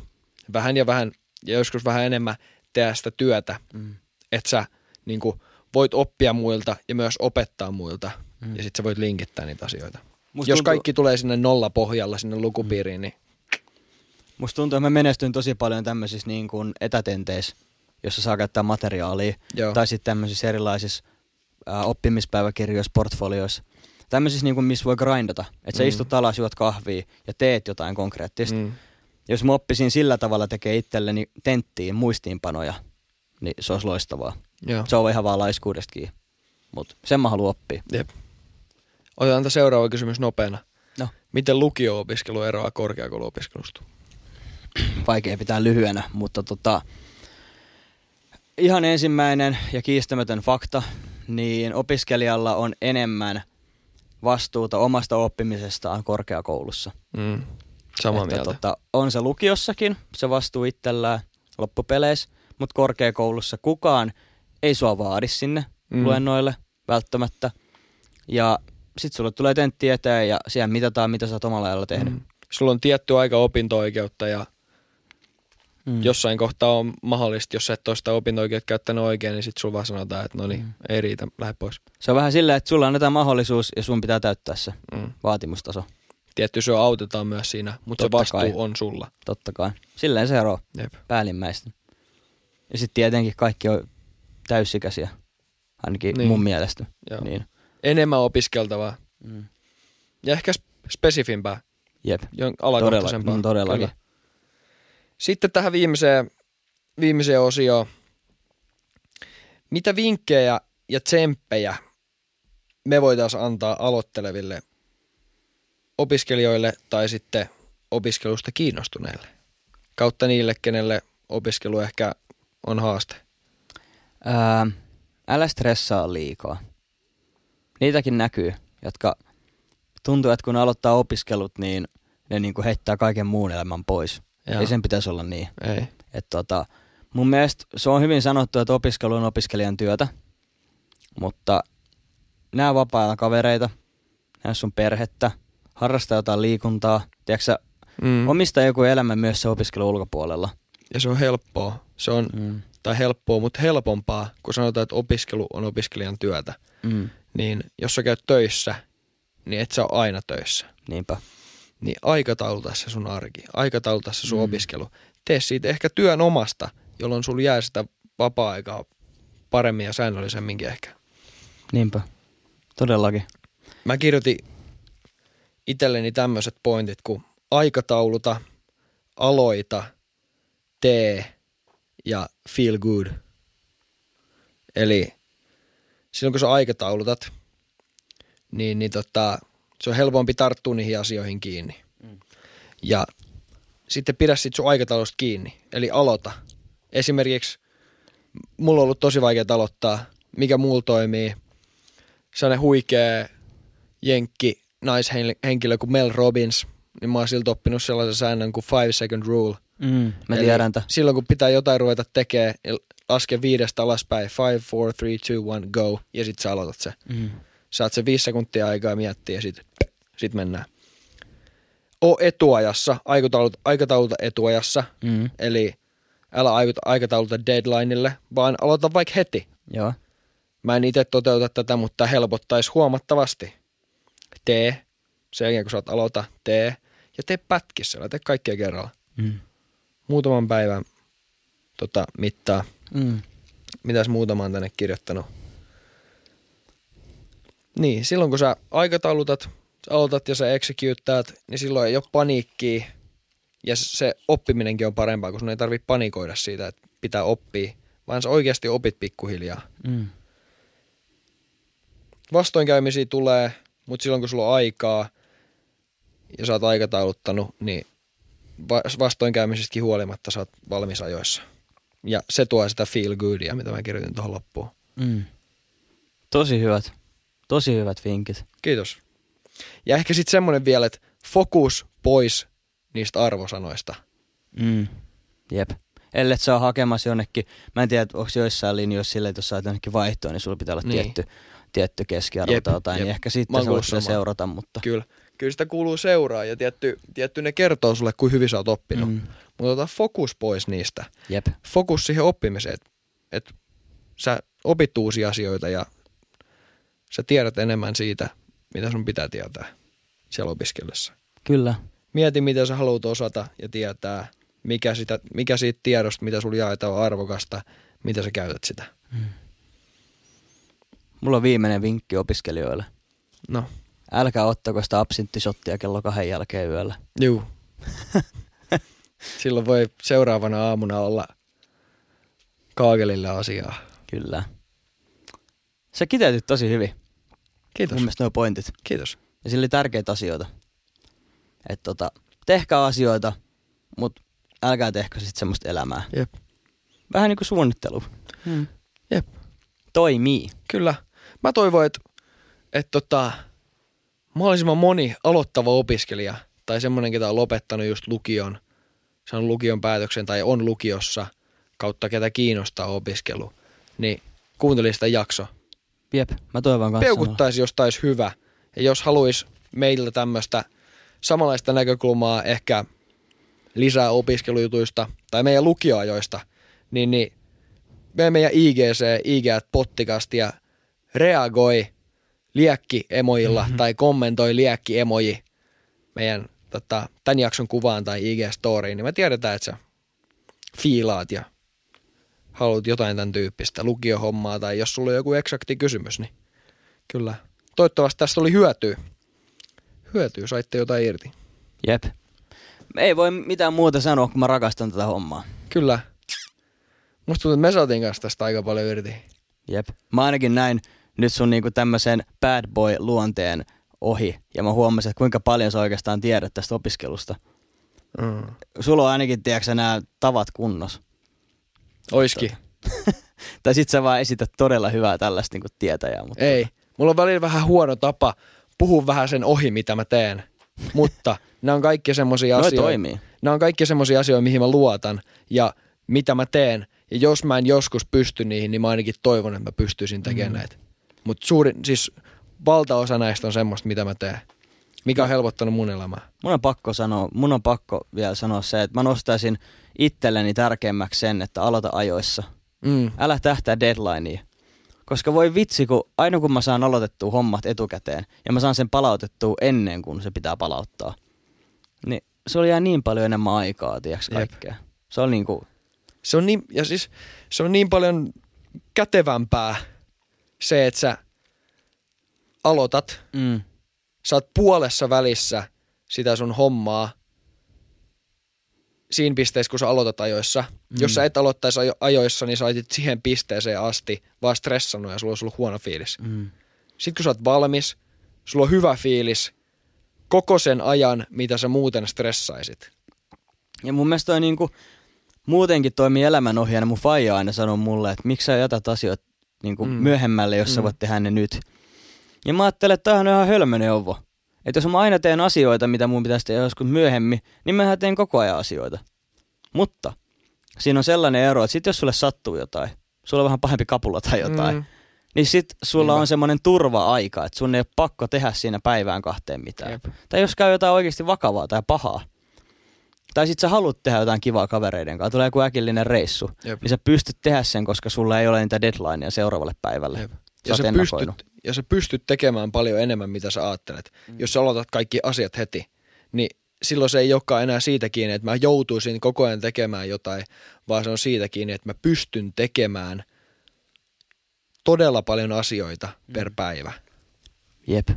vähän ja vähän, ja joskus vähän enemmän tehdä sitä työtä, Mm. että sä niin kuin, voit oppia muilta ja myös opettaa muilta. Mm. Mm. Ja sitten sä voit linkittää niitä asioita. Musta Jos tuntuu- kaikki tulee sinne nolla pohjalla sinne lukupiiriin, niin Musta tuntuu, että mä menestyn tosi paljon tämmöisissä niin kuin etätenteissä, jossa saa käyttää materiaalia. joo. Tai sitten tämmöisissä erilaisissa ää, oppimispäiväkirjoissa, portfolioissa. Tämmöisissä, niin kuin, missä voi grindata. Että sä Mm. istut alas, juot kahvia ja teet jotain konkreettista. mm. Jos mä oppisin sillä tavalla tekee itselleni tenttiin muistiinpanoja, niin se olisi loistavaa. Joo. Se on ihan vaan laiskuudesta kiinni. Mutta sen mä haluan oppia. Jep. Otetaan tämä seuraava kysymys nopeana. No. Miten lukio-opiskelu eroaa korkeakouluopiskelusta? Vaikea pitää lyhyenä, mutta tota, ihan ensimmäinen ja kiistämätön fakta, niin opiskelijalla on enemmän vastuuta omasta oppimisestaan korkeakoulussa. Mm. Samaa Että mieltä. Tota, on se lukiossakin, se vastuu itsellään loppupeleissä, mutta korkeakoulussa kukaan ei sua vaadi sinne Mm. luennoille välttämättä. Ja sit sulle tulee tentti eteen ja siellä mitataan, mitä sä oot omalla ajalla tehnyt. Mm. Sulla on tietty aika opinto-oikeutta ja Mm. jossain kohtaa on mahdollista, jos sä et ole sitä opinto-oikeutta käyttänyt oikein, niin sitten sulla vaan sanotaan, että no niin, Mm. ei riitä, lähde pois. Se on vähän silleen, että sulla annetaan mahdollisuus ja sun pitää täyttää se Mm. vaatimustaso. Tietty se autetaan myös siinä, mutta se Totta vastuu kai. on sulla. Totta kai. Silleen se ero Jep. päällimmäistä. Ja sitten tietenkin kaikki on täysikäisiä, ainakin Niin. mun mielestä. Joo. Niin. Enemmän opiskeltavaa Mm. ja ehkä sp- spesifimpää, Jep, jon- todella, alakohtaisempaa. mm, todellakin. Kyllä. Sitten tähän viimeiseen, viimeiseen osioon. Mitä vinkkejä ja tsemppejä me voitaisiin antaa aloitteleville opiskelijoille tai sitten opiskelusta kiinnostuneille? Kautta niille, kenelle opiskelu ehkä on haaste. Ää, älä stressaa liikaa. Niitäkin näkyy, jotka tuntuu, että kun aloittaa opiskelut, niin ne niinku heittää kaiken muun elämän pois. Joo. Ei sen pitäisi olla niin. Ei. Et tota, mun mielestä se on hyvin sanottu, että opiskelu on opiskelijan työtä, mutta nää vapaa kavereita, nää sun perhettä, harrasta jotain liikuntaa, tiedätkö Mm. omista joku elämä myös se opiskelu ulkopuolella. Ja se on helppoa. Se on, Mm. Tai helppoa, mutta helpompaa, kun sanotaan, että opiskelu on opiskelijan työtä. Mm. Niin jos sä käyt töissä, niin et sä ole aina töissä. Niinpä. niin aikatauluta se sun arki, aikatauluta se sun Mm. opiskelu. Tee siitä ehkä työn omasta, jolloin sulla jää sitä vapaa-aikaa paremmin ja säännöllisemminkin ehkä. Niinpä. Todellakin. Mä kirjoitin itselleni tämmöiset pointit kuin aikatauluta, aloita, tee ja feel good. Eli silloin kun sä aikataulutat, niin, niin tota, se on helpompi tarttua niihin asioihin kiinni. Mm. Ja sitten pidä sit sun aikataulusta kiinni, eli aloita. Esimerkiksi mulla on ollut tosi vaikea aloittaa, mikä mulla toimii. Sellainen huikea jenkki naishenkilö kuin Mel Robbins, niin mä oon siltä oppinut sellaisen säännön kuin five second rule. Mm, mä Eli tiedän tämän. Silloin kun pitää jotain ruveta tekemään, niin laske viidestä alaspäin, five, four, three, two, one, go, ja sit sä aloitat se. Mm. Saat se viisi sekuntia aikaa miettiä ja sit, sit mennään. O etuajassa, aikatauluta, aikatauluta etuajassa, Mm. eli älä aikata- aikatauluta deadlineille, vaan aloita vaikka heti. Joo. Mä en itse toteuta tätä, mutta helpottaisi huomattavasti. Tee, sen jälkeen kun sä oot aloita, tee, ja tee pätkissä, älä tee kaikkea kerralla. Mm. Muutaman päivän tota, mittaa. Mm. Mitäs muutama on tänne kirjoittanut? Niin, silloin kun sä aikataulutat, sä aloitat ja sä executeat, niin silloin ei ole paniikkiä. Ja se oppiminenkin on parempaa, kun sun ei tarvitse panikoida siitä, että pitää oppia, vaan sä oikeasti opit pikkuhiljaa. Mm. Vastoinkäymisiä tulee, mutta silloin kun sulla on aikaa ja sä oot aikatauluttanut, niin vastoinkäymisistäkin huolimatta sä oot valmis ajoissa. Ja se tuo sitä feel goodia, mitä mä kirjoitin tuohon loppuun. Mm. Tosi hyvät. Tosi hyvät vinkit. Kiitos. Ja ehkä sitten semmoinen vielä, että fokus pois niistä arvosanoista. Mm. Jep. Ellet sä ole hakemassa jonnekin, mä en tiedä, onko joissain linjoissa silleen, että jos sä oot jonnekin vaihtoon, niin sulla pitää olla Niin. tietty, tietty keskiarvo tai jotain, jep. niin ehkä sitten sä voit sitä seurata, mutta... Kyllä. Kyllä sitä kuuluu seuraa ja tietty, tietty ne kertoo sulle, kuin hyvin sä oot oppinut. Mm. Mm. Mutta ota fokus pois niistä. Jep. Fokus siihen oppimiseen, että et sä opit uusia asioita ja sä tiedät enemmän siitä, mitä sun pitää tietää siellä opiskellessa. Kyllä. Mieti, mitä sä haluat osata ja tietää, mikä, sitä, mikä siitä tiedosta, mitä sulla jaetaan, on arvokasta, mitä sä käytät sitä. Mulla on viimeinen vinkki opiskelijoille. No, Älkää ottako sitä absinttisottia kello kahden jälkeen yöllä. juu. Silloin voi seuraavana aamuna olla kaakelille asiaa. Kyllä. Sä kiteytit tosi hyvin. Kiitos. Mun mielestä nuo pointit. Kiitos. Ja sillä oli tärkeitä asioita. Että tota, tehkää asioita, mutta älkää tehkö sitten semmoista elämää. Jep. Vähän niin kuin suunnittelu. Hmm. Jep. Toimii. Kyllä. Mä toivon, että, että tota, mahdollisimman moni aloittava opiskelija tai semmoinen, ketä on lopettanut just lukion, saanut lukion päätöksen tai on lukiossa kautta ketä kiinnostaa opiskelu, niin kuuntelisi sitä jakso. Jep, mä toivon kanssa. Peukuttaisi jostain olisi hyvä. Ja jos haluaisi meiltä tämmöistä samanlaista näkökulmaa ehkä lisää opiskelujutuista tai meidän lukioajoista, niin, niin meidän IGC, IG Pottikast ja reagoi liekki-emojilla mm-hmm. tai kommentoi liekki-emoji meidän tota, tämän jakson kuvaan tai IG-storiin, niin me tiedetään, että sä fiilaat ja haluat jotain tämän tyyppistä lukiohommaa tai jos sulla on joku eksakti kysymys, niin kyllä. Toivottavasti tästä oli hyötyä. Hyötyä, saitte jotain irti. Jep. Ei voi mitään muuta sanoa, kun mä rakastan tätä hommaa. Kyllä. Musta tuntuu, että me saatiin kanssa tästä aika paljon irti. Jep. Mä ainakin näin nyt sun niinku tämmöisen bad boy luonteen ohi. Ja mä huomasin, että kuinka paljon sä oikeastaan tiedät tästä opiskelusta. Mm. Sulla on ainakin, tiedätkö nämä tavat kunnos. Oiski. Tai sit sä vaan esität todella hyvää tällaista niinku tietäjää. Mutta Ei. Mulla on välillä vähän huono tapa puhua vähän sen ohi, mitä mä teen. Mutta nämä on kaikki semmoisia asioita. toimii. Nämä on kaikki semmoisia asioita, mihin mä luotan ja mitä mä teen. Ja jos mä en joskus pysty niihin, niin mä ainakin toivon, että mä pystyisin tekemään mm. näitä. Mutta suurin, siis valtaosa näistä on semmoista, mitä mä teen. Mikä on helpottanut mun elämää. Mun on pakko sanoa, mun on pakko vielä sanoa se, että mä nostaisin itselleni tärkeämmäksi sen, että aloita ajoissa. Mm. Älä tähtää deadlinea. Koska voi vitsi, kun aina kun mä saan aloitettua hommat etukäteen ja mä saan sen palautettua ennen kuin se pitää palauttaa, Niin se jää niin paljon enemmän aikaa, tiedätkö, Jep. kaikkea. Se on niinku, Se on niin, ja siis se on niin paljon kätevämpää se, että sä aloitat, mm, sä oot puolessa välissä sitä sun hommaa siinä pisteessä, kun sä aloitat ajoissa. Mm. Jos sä et aloittaisi ajo- ajoissa, niin sä oitit siihen pisteeseen asti vaan stressannut ja sulla olisi ollut huono fiilis. mm. Sitten kun sä oot valmis, sulla on hyvä fiilis koko sen ajan, mitä sä muuten stressaisit. Ja mun mielestä toi niinku, muutenkin toimii elämänohjaajana. Mun faija aina sanoo mulle, että miksi sä jätät asioita niinku Mm. mm. myöhemmälle, jos mm. sä voit tehdä ne nyt. Ja mä ajattelen, että toi on ihan hölmö neuvo. Että jos mä aina teen asioita, mitä mun pitäisi tehdä joskus myöhemmin, niin mä teen koko ajan asioita. Mutta siinä on sellainen ero, että sit jos sulle sattuu jotain, sulla on vähän pahempi kapula tai jotain, mm. Niin sit sulla Niinpä. on semmoinen turva-aika, että sun ei ole pakko tehdä siinä päivään kahteen mitään. Jep. Tai jos käy jotain oikeasti vakavaa tai pahaa. Tai sit sä haluat tehdä jotain kivaa kavereiden kanssa, tulee joku äkillinen reissu, Jep. niin sä pystyt tehdä sen, koska sulla ei ole niitä deadlineja seuraavalle päivälle. Jep. Sä Ja sä, ennakoinut. pystyt, ja sä pystyt tekemään paljon enemmän, mitä sä ajattelet. Mm. Jos sä aloitat kaikki asiat heti, niin silloin se ei olekaan enää siitä kiinni, että mä joutuisin koko ajan tekemään jotain, vaan se on siitä kiinni, että mä pystyn tekemään todella paljon asioita mm. per päivä. Jep.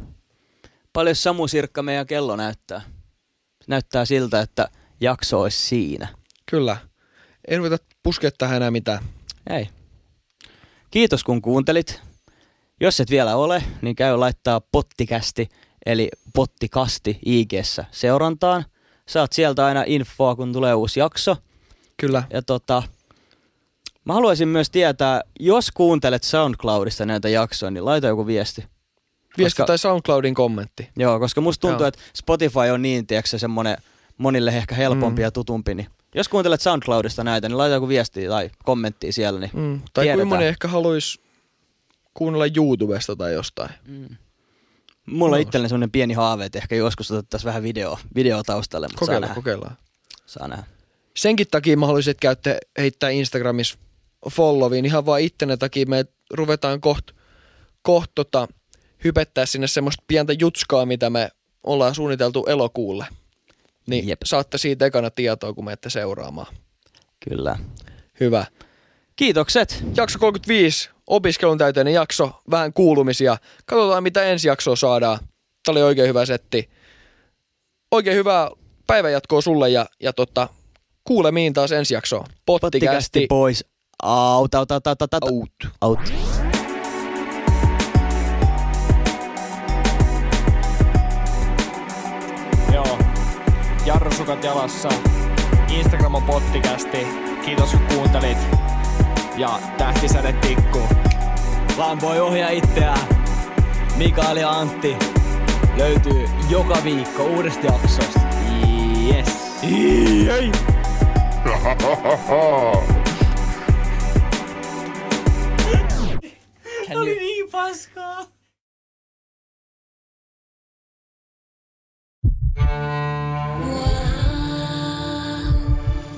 Paljon Samu Sirkka meidän kello näyttää? Näyttää siltä, että jakso olisi siinä. Kyllä. En ruveta puskea tähän enää mitään. Ei. Kiitos kun kuuntelit. Jos et vielä ole, niin käy laittaa pottikästi, eli pottikasti ig seurantaan. Saat sieltä aina infoa, kun tulee uusi jakso. Kyllä. Ja tota, mä haluaisin myös tietää, jos kuuntelet SoundCloudista näitä jaksoja, niin laita joku viesti. Viesti Koska- tai SoundCloudin kommentti. Joo, koska musta tuntuu, Joo. että Spotify on niin, tiedätkö, semmonen monille ehkä helpompi Mm. ja tutumpi. Niin jos kuuntelet SoundCloudista näitä, niin laita joku viesti tai kommentti siellä. Niin Mm. Tai Tiedetään. kuinka moni ehkä haluaisi kuunnella YouTubesta tai jostain. Mm. Mulla on itselleni semmoinen pieni haave, että ehkä joskus otettaisiin vähän video, video taustalle, mutta saa Kokeillaan, nähdä. kokeillaan. Saa nähdä. senkin takia mä haluaisin, että käytte heittää Instagramissa followiin ihan vaan ittenne takia. Me ruvetaan koht, koht tota, hypettää sinne semmoista pientä jutskaa, mitä me ollaan suunniteltu elokuulle. Niin Jep. saatte siitä ekana tietoa, kun menette seuraamaan. Kyllä. Hyvä. Kiitokset. Jakso 35, opiskelun täyteinen jakso, vähän kuulumisia. Katsotaan, mitä ensi jaksoa saadaan. Tämä oli oikein hyvä setti. Oikein hyvää päivänjatkoa sulle ja, ja tota, kuulemiin taas ensi jaksoon. Pottikästi Pottikästi pois. Out, out, out, out, out, out. out. Jarrusukat jalassa. Instagram on pottikästi. Kiitos kun kuuntelit. Ja tähtisäde tikku. Vaan voi ohjaa itseään. Mikael ja Antti löytyy joka viikko uudesta jaksosta. Yes. Jei. Oli niin paskaa.